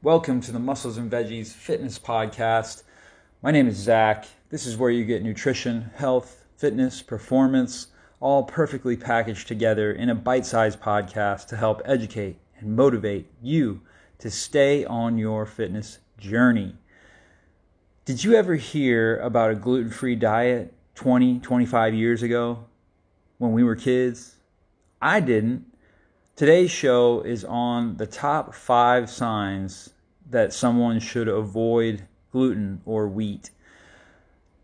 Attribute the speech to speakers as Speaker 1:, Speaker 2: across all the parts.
Speaker 1: Welcome to the Muscles and Veggies Fitness Podcast. My name is Zach. This is where you get nutrition, health, fitness, performance, all perfectly packaged together in a bite sized podcast to help educate and motivate you to stay on your fitness journey. Did you ever hear about a gluten free diet 20, 25 years ago when we were kids? I didn't. Today's show is on the top five signs that someone should avoid gluten or wheat.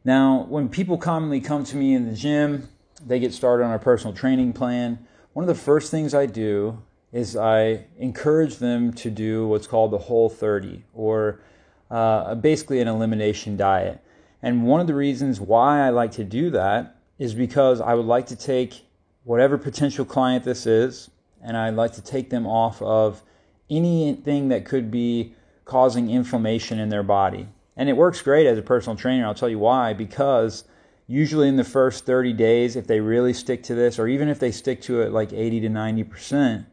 Speaker 1: Now, when people commonly come to me in the gym, they get started on a personal training plan. One of the first things I do is I encourage them to do what's called the Whole 30, or uh, basically an elimination diet. And one of the reasons why I like to do that is because I would like to take whatever potential client this is, and I'd like to take them off of anything that could be causing inflammation in their body. And it works great as a personal trainer. I'll tell you why. Because usually in the first 30 days, if they really stick to this, or even if they stick to it like 80 to 90%,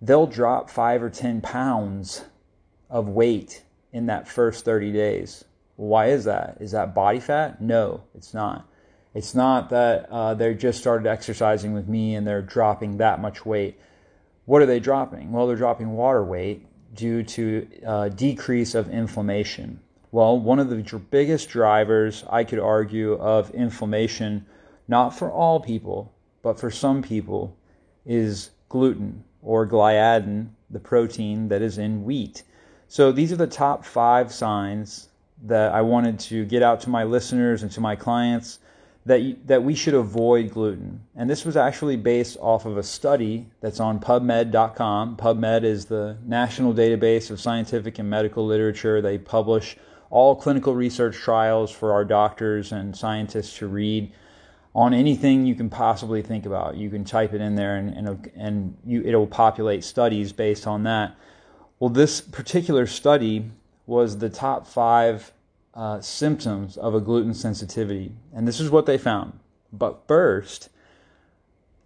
Speaker 1: they'll drop five or 10 pounds of weight in that first 30 days. Why is that? Is that body fat? No, it's not. It's not that uh, they just started exercising with me and they're dropping that much weight. What are they dropping? Well, they're dropping water weight due to uh, decrease of inflammation. Well, one of the biggest drivers, I could argue, of inflammation, not for all people, but for some people, is gluten or gliadin, the protein that is in wheat. So these are the top five signs that I wanted to get out to my listeners and to my clients that that we should avoid gluten. And this was actually based off of a study that's on PubMed.com. PubMed is the national database of scientific and medical literature. They publish all clinical research trials for our doctors and scientists to read on anything you can possibly think about. You can type it in there, and and, and you, it'll populate studies based on that. Well, this particular study was the top five uh, symptoms of a gluten sensitivity. And this is what they found. But first,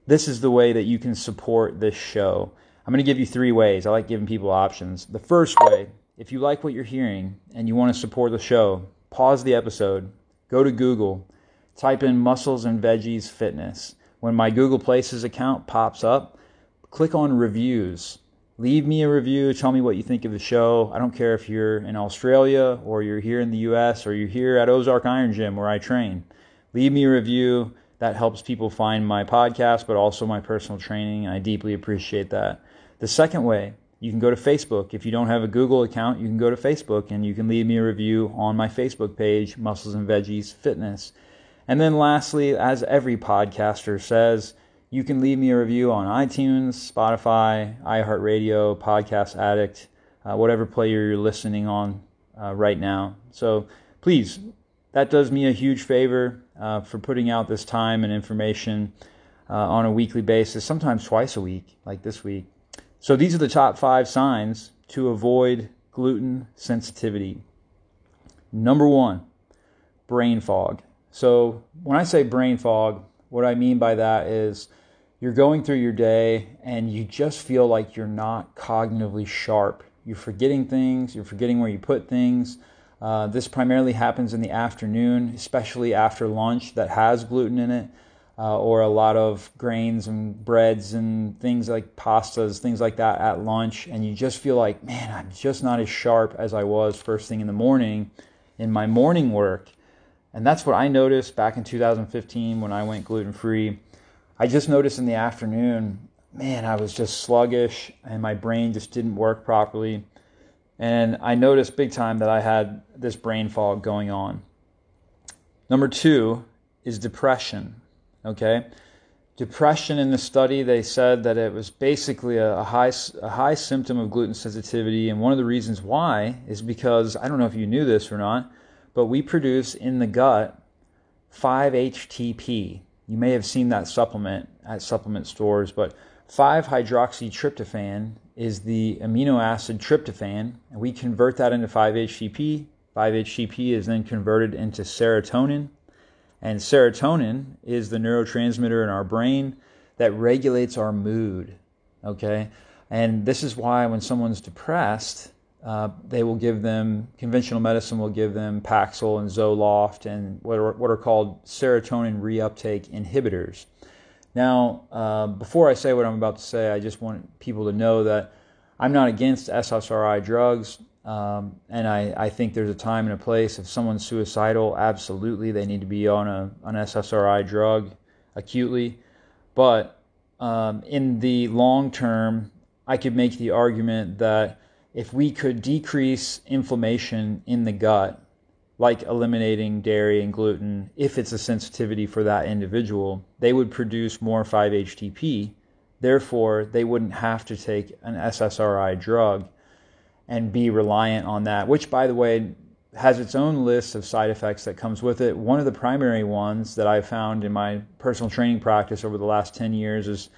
Speaker 1: this is the way that you can support this show. I'm going to give you three ways. I like giving people options. The first way, if you like what you're hearing and you want to support the show, pause the episode, go to Google, type in muscles and veggies fitness. When my Google Places account pops up, click on reviews leave me a review. Tell me what you think of the show. I don't care if you're in Australia or you're here in the US or you're here at Ozark Iron Gym where I train. Leave me a review. That helps people find my podcast, but also my personal training. I deeply appreciate that. The second way, you can go to Facebook. If you don't have a Google account, you can go to Facebook and you can leave me a review on my Facebook page, Muscles and Veggies Fitness. And then lastly, as every podcaster says, you can leave me a review on iTunes, Spotify, iHeartRadio, Podcast Addict, uh, whatever player you're listening on uh, right now. So please, that does me a huge favor uh, for putting out this time and information uh, on a weekly basis, sometimes twice a week, like this week. So these are the top five signs to avoid gluten sensitivity. Number one, brain fog. So when I say brain fog, what I mean by that is you're going through your day and you just feel like you're not cognitively sharp. You're forgetting things, you're forgetting where you put things. Uh, this primarily happens in the afternoon, especially after lunch that has gluten in it, uh, or a lot of grains and breads and things like pastas, things like that at lunch. And you just feel like, man, I'm just not as sharp as I was first thing in the morning in my morning work. And that's what I noticed back in 2015 when I went gluten free I just noticed in the afternoon, man, I was just sluggish and my brain just didn't work properly. And I noticed big time that I had this brain fog going on. Number two is depression. Okay. Depression in the study, they said that it was basically a, a, high, a high symptom of gluten sensitivity. And one of the reasons why is because I don't know if you knew this or not, but we produce in the gut 5-HTP. You may have seen that supplement at supplement stores, but 5-hydroxytryptophan is the amino acid tryptophan, and we convert that into 5-HTP. 5-HTP is then converted into serotonin, and serotonin is the neurotransmitter in our brain that regulates our mood. Okay? And this is why when someone's depressed, uh, they will give them conventional medicine will give them Paxil and Zoloft and what are, what are called serotonin reuptake inhibitors. Now, uh, before I say what I'm about to say, I just want people to know that I'm not against SSRI drugs, um, and I, I think there's a time and a place. If someone's suicidal, absolutely they need to be on a an SSRI drug acutely, but um, in the long term, I could make the argument that if we could decrease inflammation in the gut, like eliminating dairy and gluten, if it's a sensitivity for that individual, they would produce more 5-HTP. Therefore, they wouldn't have to take an SSRI drug and be reliant on that, which, by the way, has its own list of side effects that comes with it. One of the primary ones that I've found in my personal training practice over the last 10 years is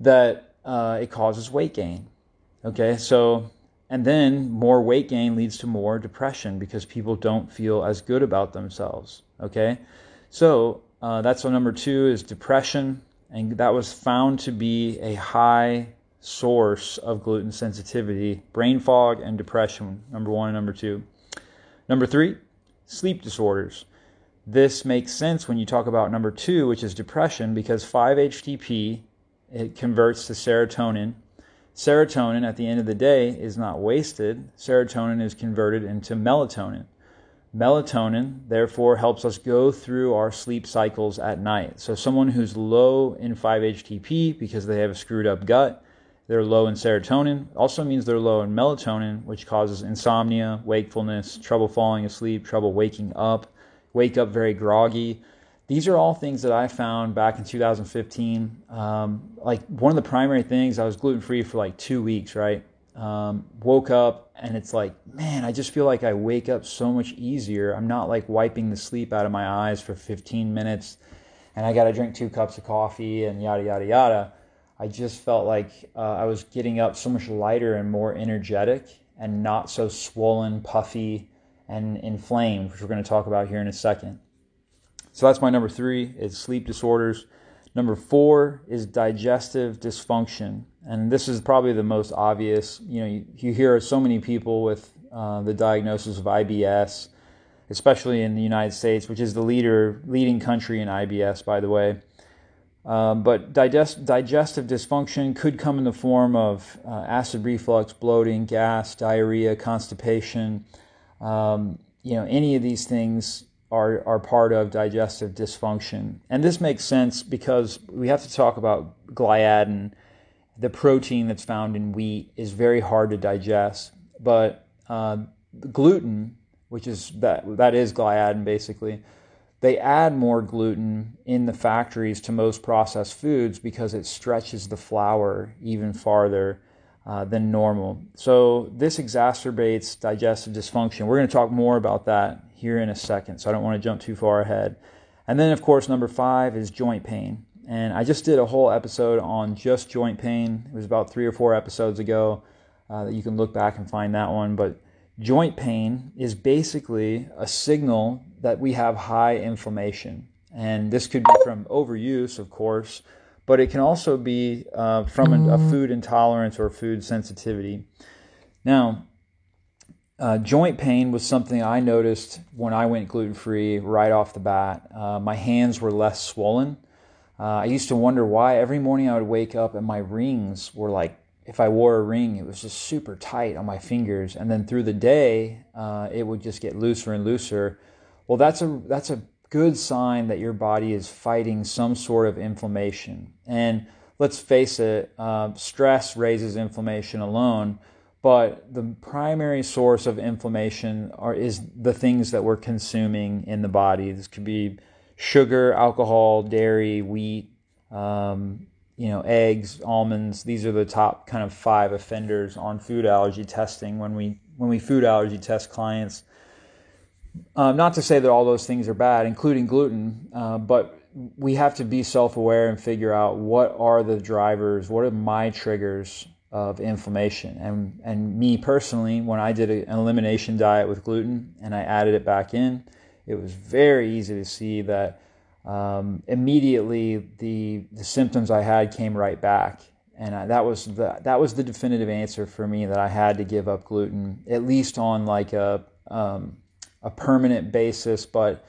Speaker 1: that uh, it causes weight gain. Okay, so and then more weight gain leads to more depression because people don't feel as good about themselves. Okay, so uh, that's number two is depression, and that was found to be a high source of gluten sensitivity, brain fog, and depression. Number one and number two. Number three, sleep disorders. This makes sense when you talk about number two, which is depression, because 5-HTP it converts to serotonin Serotonin, at the end of the day, is not wasted. Serotonin is converted into melatonin. Melatonin, therefore, helps us go through our sleep cycles at night. So, someone who's low in 5-HTP because they have a screwed up gut, they're low in serotonin, also means they're low in melatonin, which causes insomnia, wakefulness, trouble falling asleep, trouble waking up, wake up very groggy these are all things that I found back in 2015. Um, like one of the primary things, I was gluten free for like two weeks, right? Um, woke up and it's like, man, I just feel like I wake up so much easier. I'm not like wiping the sleep out of my eyes for 15 minutes and I got to drink two cups of coffee and yada, yada, yada. I just felt like uh, I was getting up so much lighter and more energetic and not so swollen, puffy, and inflamed, which we're going to talk about here in a second. So that's my number three is sleep disorders. Number four is digestive dysfunction. And this is probably the most obvious. You know, you, you hear so many people with uh, the diagnosis of IBS, especially in the United States, which is the leader, leading country in IBS, by the way. Um, but digest, digestive dysfunction could come in the form of uh, acid reflux, bloating, gas, diarrhea, constipation. Um, you know, any of these things are, are part of digestive dysfunction. And this makes sense because we have to talk about gliadin. The protein that's found in wheat is very hard to digest, but uh, gluten, which is that that is gliadin basically, they add more gluten in the factories to most processed foods because it stretches the flour even farther uh, than normal. So this exacerbates digestive dysfunction. We're going to talk more about that here in a second, so I don't want to jump too far ahead. And then, of course, number five is joint pain. And I just did a whole episode on just joint pain. It was about three or four episodes ago uh, that you can look back and find that one. But joint pain is basically a signal that we have high inflammation. And this could be from overuse, of course, but it can also be uh, from a, a food intolerance or food sensitivity. Now, uh, joint pain was something I noticed when I went gluten free right off the bat. Uh, my hands were less swollen. Uh, I used to wonder why every morning I would wake up and my rings were like, if I wore a ring, it was just super tight on my fingers. And then through the day, uh, it would just get looser and looser. Well, that's a, that's a good sign that your body is fighting some sort of inflammation. And let's face it, uh, stress raises inflammation alone but the primary source of inflammation are, is the things that we're consuming in the body. This could be sugar, alcohol, dairy, wheat, um, you know, eggs, almonds. These are the top kind of five offenders on food allergy testing when we when we food allergy test clients. Um, not to say that all those things are bad, including gluten, uh, but we have to be self-aware and figure out what are the drivers, what are my triggers of inflammation. And and me personally, when I did an elimination diet with gluten and I added it back in, it was very easy to see that um, immediately the the symptoms I had came right back. and I, that was the that was the definitive answer for me that I had to give up gluten at least on like a um, a permanent basis, but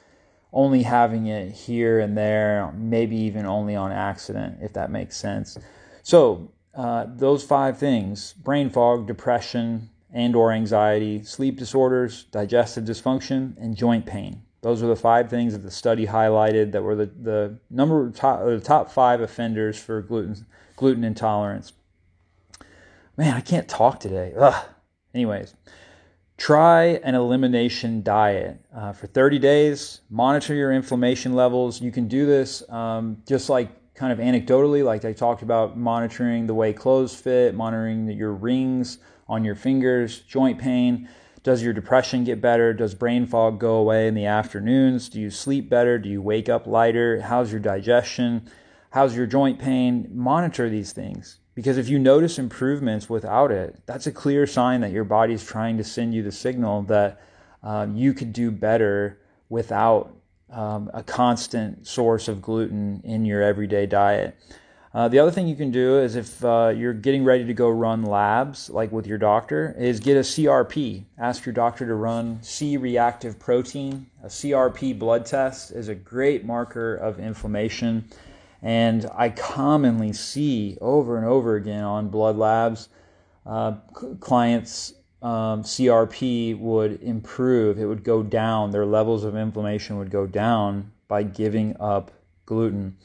Speaker 1: only having it here and there, maybe even only on accident, if that makes sense. So uh, those five things: brain fog, depression, and or anxiety, sleep disorders, digestive dysfunction, and joint pain. Those are the five things that the study highlighted that were the, the number top, the top five offenders for gluten gluten intolerance. Man, I can't talk today. Ugh. Anyways, try an elimination diet uh, for 30 days. Monitor your inflammation levels. You can do this um, just like kind of anecdotally, like I talked about monitoring the way clothes fit, monitoring your rings on your fingers, joint pain. Does your depression get better? Does brain fog go away in the afternoons? Do you sleep better? Do you wake up lighter? How's your digestion? How's your joint pain? Monitor these things because if you notice improvements without it, that's a clear sign that your body's trying to send you the signal that uh, you could do better without um, a constant source of gluten in your everyday diet. Uh, the other thing you can do is if uh, you're getting ready to go run labs, like with your doctor, is get a CRP. Ask your doctor to run C reactive protein. A CRP blood test is a great marker of inflammation. And I commonly see over and over again on blood labs, uh, clients' um, CRP would improve. It would go down. Their levels of inflammation would go down by giving up gluten.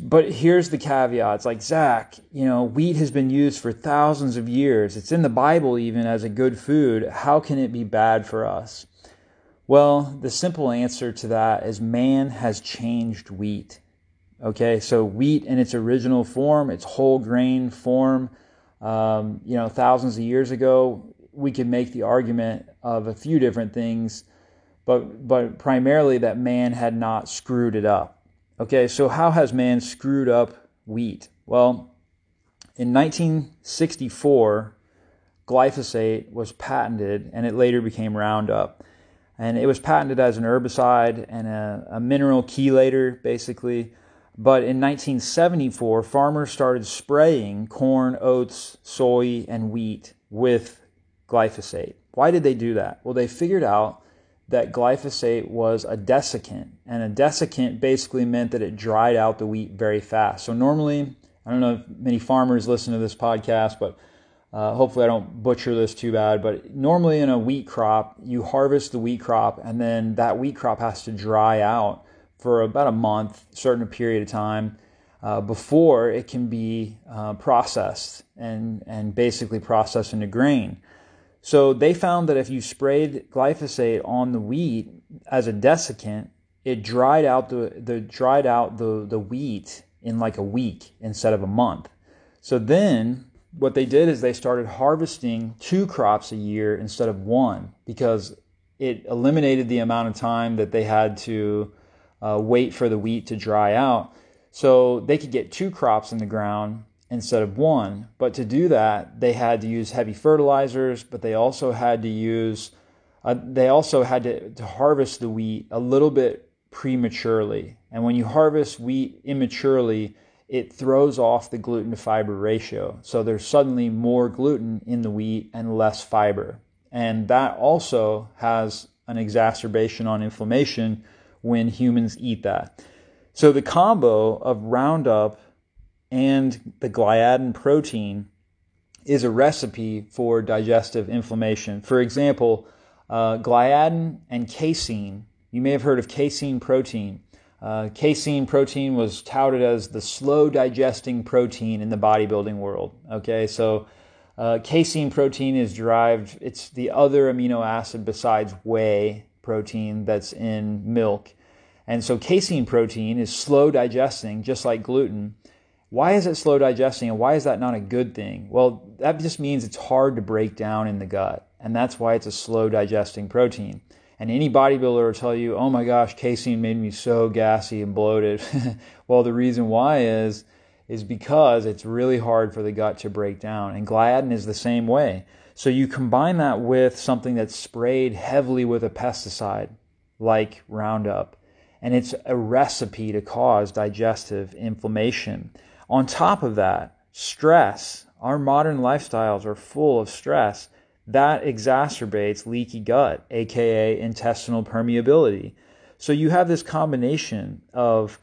Speaker 1: But here's the caveat. It's like, Zach, you know, wheat has been used for thousands of years. It's in the Bible even as a good food. How can it be bad for us? Well, the simple answer to that is man has changed wheat. Okay, so wheat in its original form, its whole grain form, um, you know, thousands of years ago, we could make the argument of a few different things, but but primarily that man had not screwed it up. Okay, so how has man screwed up wheat? Well, in 1964, glyphosate was patented, and it later became Roundup. And it was patented as an herbicide and a, a mineral chelator, basically. But in 1974, farmers started spraying corn, oats, soy, and wheat with glyphosate. Why did they do that? Well, they figured out that glyphosate was a desiccant, and a desiccant basically meant that it dried out the wheat very fast. So, normally, I don't know if many farmers listen to this podcast, but uh, hopefully I don't butcher this too bad. But normally, in a wheat crop, you harvest the wheat crop, and then that wheat crop has to dry out for about a month, certain period of time, uh, before it can be uh, processed and, and basically processed into grain. So they found that if you sprayed glyphosate on the wheat as a desiccant, it dried out the, the dried out the, the wheat in like a week instead of a month. So then what they did is they started harvesting two crops a year instead of one because it eliminated the amount of time that they had to uh, wait for the wheat to dry out. So they could get two crops in the ground instead of one. But to do that, they had to use heavy fertilizers, but they also had to use, uh, they also had to, to harvest the wheat a little bit prematurely. And when you harvest wheat immaturely, it throws off the gluten to fiber ratio. So there's suddenly more gluten in the wheat and less fiber. And that also has an exacerbation on inflammation when humans eat that. So the combo of Roundup and the gliadin protein is a recipe for digestive inflammation. For example, uh, gliadin and casein. You may have heard of casein protein. Uh, casein protein was touted as the slow digesting protein in the bodybuilding world. Okay, so uh, casein protein is derived, it's the other amino acid besides whey protein that's in milk. And so casein protein is slow digesting, just like gluten. Why is it slow digesting and why is that not a good thing? Well, that just means it's hard to break down in the gut. And that's why it's a slow digesting protein. And any bodybuilder will tell you, oh my gosh, casein made me so gassy and bloated. well, the reason why is, is because it's really hard for the gut to break down. And gliadin is the same way. So you combine that with something that's sprayed heavily with a pesticide like Roundup, and it's a recipe to cause digestive inflammation. On top of that, stress, our modern lifestyles are full of stress. That exacerbates leaky gut, aka intestinal permeability. So you have this combination of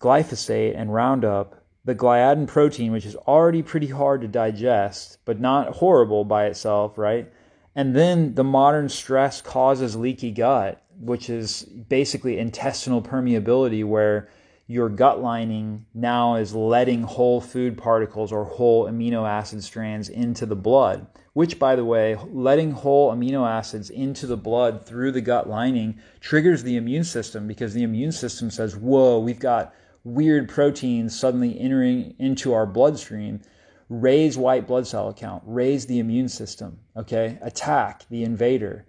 Speaker 1: glyphosate and Roundup, the gliadin protein, which is already pretty hard to digest, but not horrible by itself, right? And then the modern stress causes leaky gut, which is basically intestinal permeability, where your gut lining now is letting whole food particles or whole amino acid strands into the blood, which, by the way, letting whole amino acids into the blood through the gut lining triggers the immune system because the immune system says, Whoa, we've got weird proteins suddenly entering into our bloodstream. Raise white blood cell count, raise the immune system, okay? Attack the invader.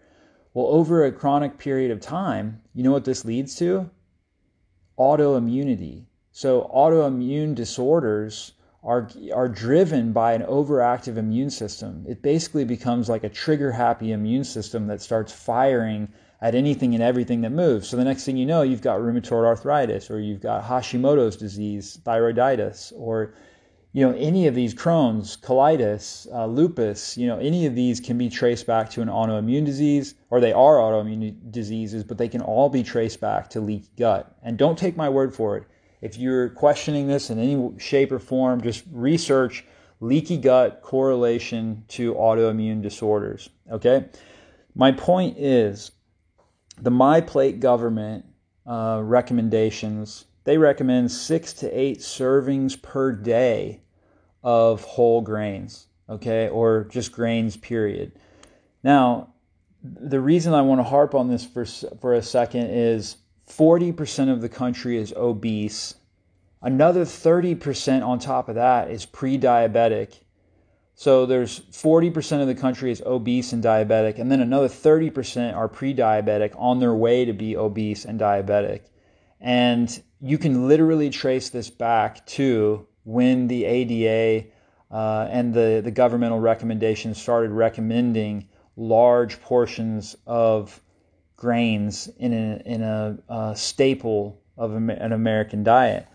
Speaker 1: Well, over a chronic period of time, you know what this leads to? autoimmunity. So, autoimmune disorders are, are driven by an overactive immune system. It basically becomes like a trigger happy immune system that starts firing at anything and everything that moves. So, the next thing you know, you've got rheumatoid arthritis, or you've got Hashimoto's disease, thyroiditis, or you know, any of these Crohn's, colitis, uh, lupus, you know, any of these can be traced back to an autoimmune disease, or they are autoimmune diseases, but they can all be traced back to leaky gut. And don't take my word for it. If you're questioning this in any shape or form, just research leaky gut correlation to autoimmune disorders. Okay? My point is the My Plate government uh, recommendations they recommend six to eight servings per day of whole grains, okay, or just grains, period. Now, the reason I want to harp on this for, for a second is 40% of the country is obese. Another 30% on top of that is pre diabetic. So there's 40% of the country is obese and diabetic, and then another 30% are pre diabetic on their way to be obese and diabetic. And you can literally trace this back to when the ADA uh, and the, the governmental recommendations started recommending large portions of grains in a, in a, a staple of an American diet.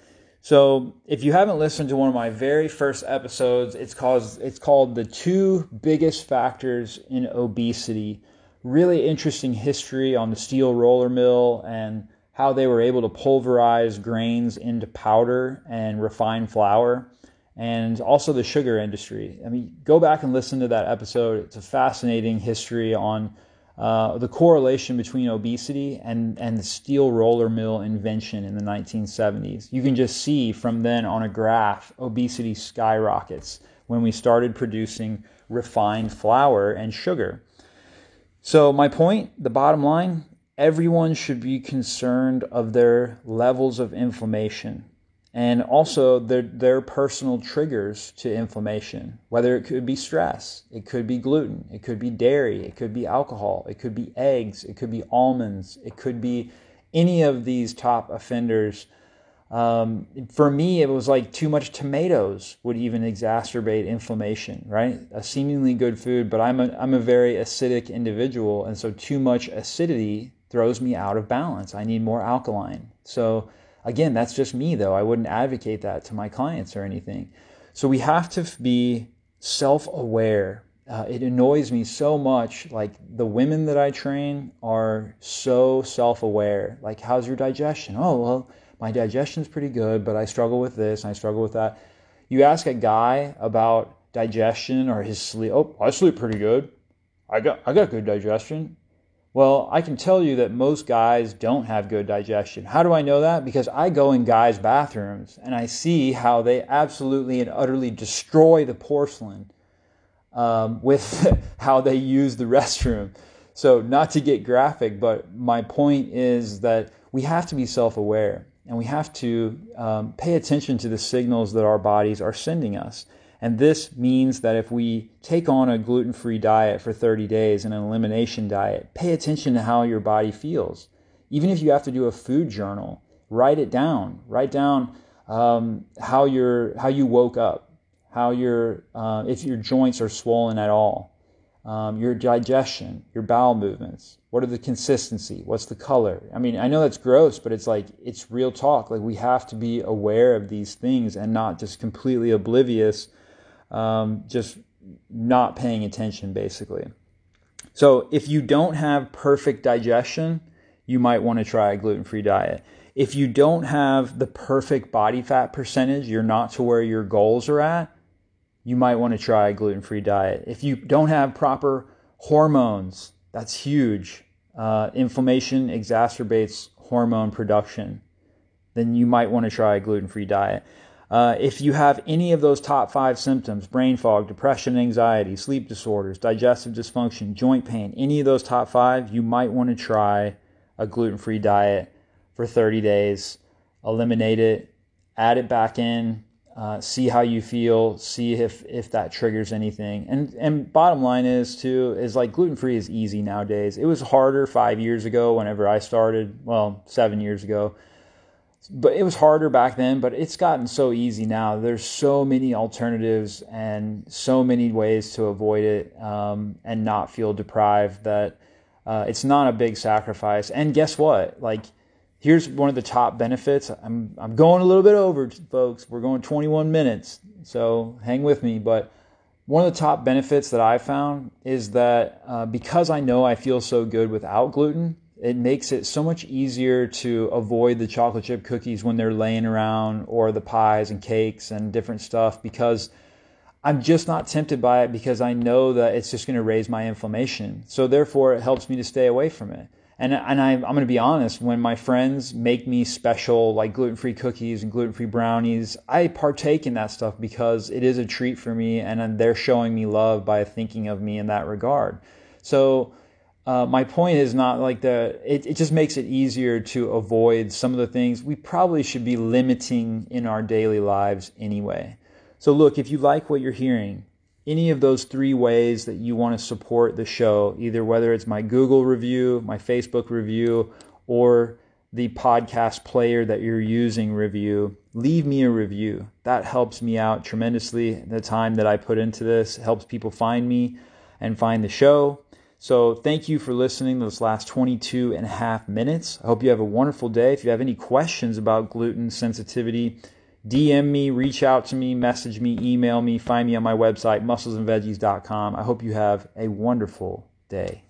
Speaker 1: So, if you haven't listened to one of my very first episodes, it's called it's called the two biggest factors in obesity. Really interesting history on the steel roller mill and how they were able to pulverize grains into powder and refine flour, and also the sugar industry. I mean, go back and listen to that episode. It's a fascinating history on uh, the correlation between obesity and, and the steel roller mill invention in the 1970s. You can just see from then on a graph, obesity skyrockets when we started producing refined flour and sugar. So, my point, the bottom line, everyone should be concerned of their levels of inflammation and also their, their personal triggers to inflammation, whether it could be stress, it could be gluten, it could be dairy, it could be alcohol, it could be eggs, it could be almonds, it could be any of these top offenders. Um, for me, it was like too much tomatoes would even exacerbate inflammation, right? A seemingly good food, but I'm a, I'm a very acidic individual, and so too much acidity throws me out of balance. I need more alkaline. So, again, that's just me, though. I wouldn't advocate that to my clients or anything. So, we have to be self aware. Uh, it annoys me so much. Like, the women that I train are so self aware. Like, how's your digestion? Oh, well, my digestion's pretty good, but I struggle with this and I struggle with that. You ask a guy about digestion or his sleep. Oh, I sleep pretty good. I got I got good digestion. Well, I can tell you that most guys don't have good digestion. How do I know that? Because I go in guys' bathrooms and I see how they absolutely and utterly destroy the porcelain um, with how they use the restroom. So, not to get graphic, but my point is that we have to be self aware and we have to um, pay attention to the signals that our bodies are sending us. And this means that if we take on a gluten free diet for 30 days and an elimination diet, pay attention to how your body feels. Even if you have to do a food journal, write it down. Write down um, how, you how you woke up, how your, uh, if your joints are swollen at all, um, your digestion, your bowel movements. What are the consistency? What's the color? I mean, I know that's gross, but it's like, it's real talk. Like, we have to be aware of these things and not just completely oblivious um, just not paying attention, basically. So if you don't have perfect digestion, you might want to try a gluten free diet. If you don't have the perfect body fat percentage, you're not to where your goals are at, you might want to try a gluten free diet. If you don't have proper hormones, that's huge. Uh, inflammation exacerbates hormone production. Then you might want to try a gluten free diet. Uh, if you have any of those top five symptoms brain fog, depression, anxiety, sleep disorders, digestive dysfunction, joint pain any of those top five, you might want to try a gluten free diet for 30 days, eliminate it, add it back in, uh, see how you feel, see if if that triggers anything. And and bottom line is too is like gluten free is easy nowadays. It was harder five years ago whenever I started. Well, seven years ago, but it was harder back then. But it's gotten so easy now. There's so many alternatives and so many ways to avoid it um, and not feel deprived that uh, it's not a big sacrifice. And guess what? Like here's one of the top benefits. I'm I'm going a little bit over, folks. We're going 21 minutes, so hang with me. But one of the top benefits that I found is that uh, because I know I feel so good without gluten, it makes it so much easier to avoid the chocolate chip cookies when they're laying around or the pies and cakes and different stuff because I'm just not tempted by it because I know that it's just going to raise my inflammation. So therefore, it helps me to stay away from it. And and I, I'm going to be honest. When my friends make me special like gluten free cookies and gluten free brownies, I partake in that stuff because it is a treat for me, and they're showing me love by thinking of me in that regard. So. Uh, my point is not like the it, it just makes it easier to avoid some of the things we probably should be limiting in our daily lives anyway. So look, if you like what you're hearing, any of those three ways that you want to support the show, either whether it's my Google review, my Facebook review, or the podcast player that you're using review, leave me a review. That helps me out tremendously. The time that I put into this helps people find me and find the show. So thank you for listening to this last 22 and a half minutes. I hope you have a wonderful day. If you have any questions about gluten sensitivity, DM me, reach out to me, message me, email me, find me on my website, musclesandveggies.com. I hope you have a wonderful day.